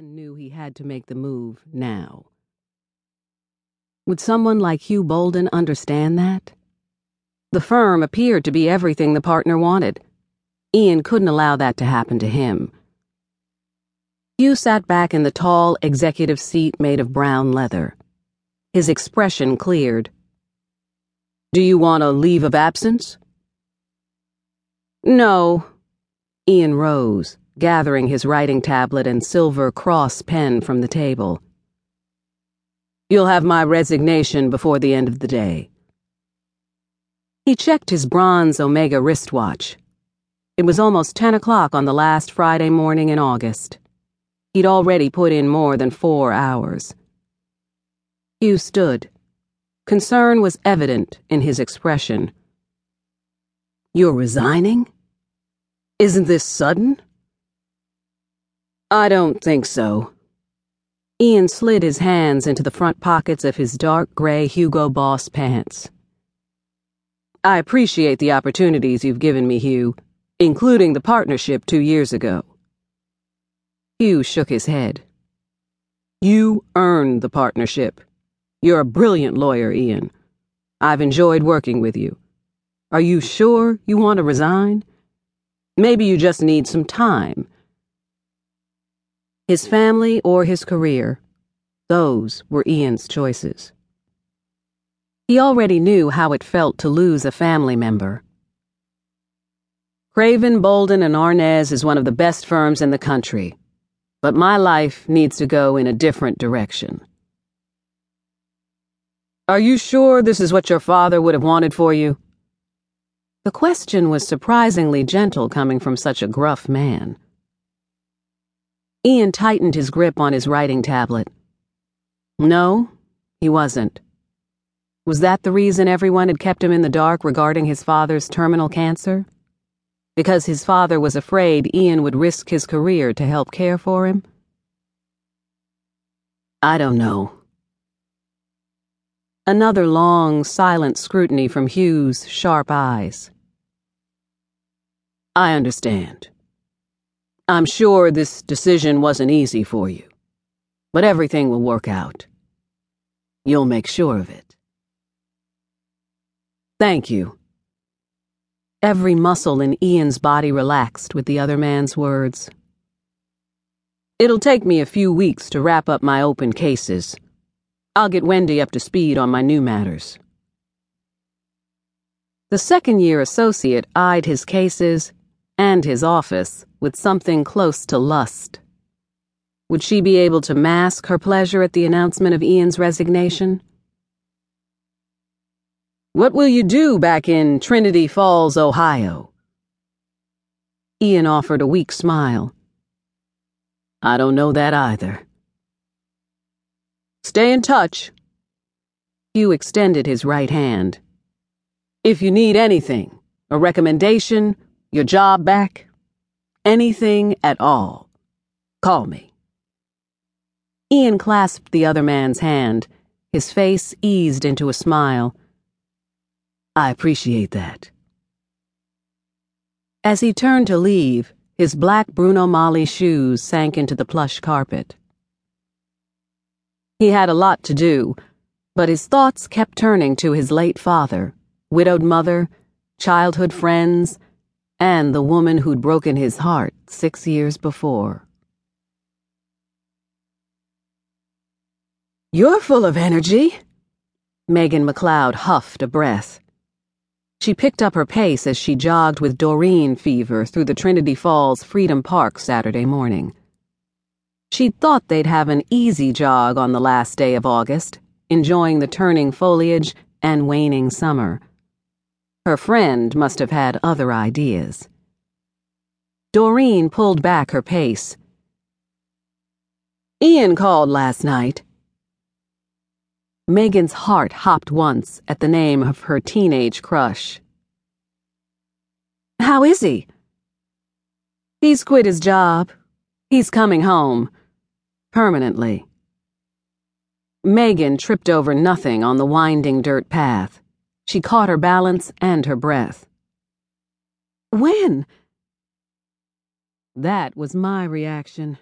knew he had to make the move now. Would someone like Hugh Bolden understand that? The firm appeared to be everything the partner wanted. Ean couldn't allow that to happen to him. Hugh sat back in the tall executive seat made of brown leather. His expression cleared. Do you want a leave of absence? No. Ean rose gathering his writing tablet and silver cross pen from the table. You'll have my resignation before the end of the day. He checked his bronze Omega wristwatch. It was almost 10 o'clock on the last Friday morning in August. He'd already put in more than four hours. Hugh stood. Concern was evident in his expression. You're resigning? Isn't this sudden? I don't think so. Ean slid his hands into the front pockets of his dark gray Hugo Boss pants. I appreciate the opportunities you've given me, Hugh, including the partnership two years ago. Hugh shook his head. You earned the partnership. You're a brilliant lawyer, Ean. I've enjoyed working with you. Are you sure you want to resign? Maybe you just need some time his family or his career. Those were Ean's choices. He already knew how it felt to lose a family member. Craven, Bolden, and Arnez is one of the best firms in the country, but my life needs to go in a different direction. Are you sure this is what your father would have wanted for you? The question was surprisingly gentle coming from such a gruff man. Ean tightened his grip on his writing tablet. No, he wasn't. Was that the reason everyone had kept him in the dark regarding his father's terminal cancer? Because his father was afraid Ean would risk his career to help care for him? I don't know. Another long, silent scrutiny from Hugh's sharp eyes. I understand. I'm sure this decision wasn't easy for you, but everything will work out. You'll make sure of it. Thank you. Every muscle in Ean's body relaxed with the other man's words. It'll take me a few weeks to wrap up my open cases. I'll get Wendy up to speed on my new matters. The second year associate eyed his cases and his office with something close to lust. Would she be able to mask her pleasure at the announcement of Ean's resignation? What will you do back in Trinity Falls, Ohio? Ian offered a weak smile. I don't know that either. Stay in touch. Hugh extended his right hand. If you need anything, a recommendation, your job back, anything at all, call me. Ean clasped the other man's hand, his face eased into a smile. I appreciate that. As he turned to leave, his black Bruno Magli shoes sank into the plush carpet. He had a lot to do, but his thoughts kept turning to his late father, widowed mother, childhood friends, and the woman who'd broken his heart six years before. You're full of energy. Megan McCloud huffed a breath. She picked up her pace as she jogged with Doreen Fever through the Trinity Falls Freedom Park Saturday morning. She'd thought they'd have an easy jog on the last day of August, enjoying the turning foliage and waning summer. Her friend must have had other ideas. Doreen pulled back her pace. Ean called last night. Megan's heart hopped once at the name of her teenage crush. How is he? He's quit his job. He's coming home. Permanently. Megan tripped over nothing on the winding dirt path. She caught her balance and her breath. When? That was my reaction.